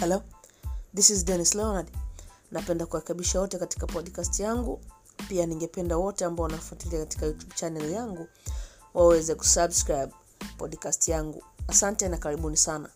Hello, this is Dennis Leonard. Napenda kuwakaribisha wote katika podcast yangu. Pia ningependa wote ambao wanafuatilia katika YouTube channel yangu waweze kusubscribe podcast yangu. Asante na karibuni sana.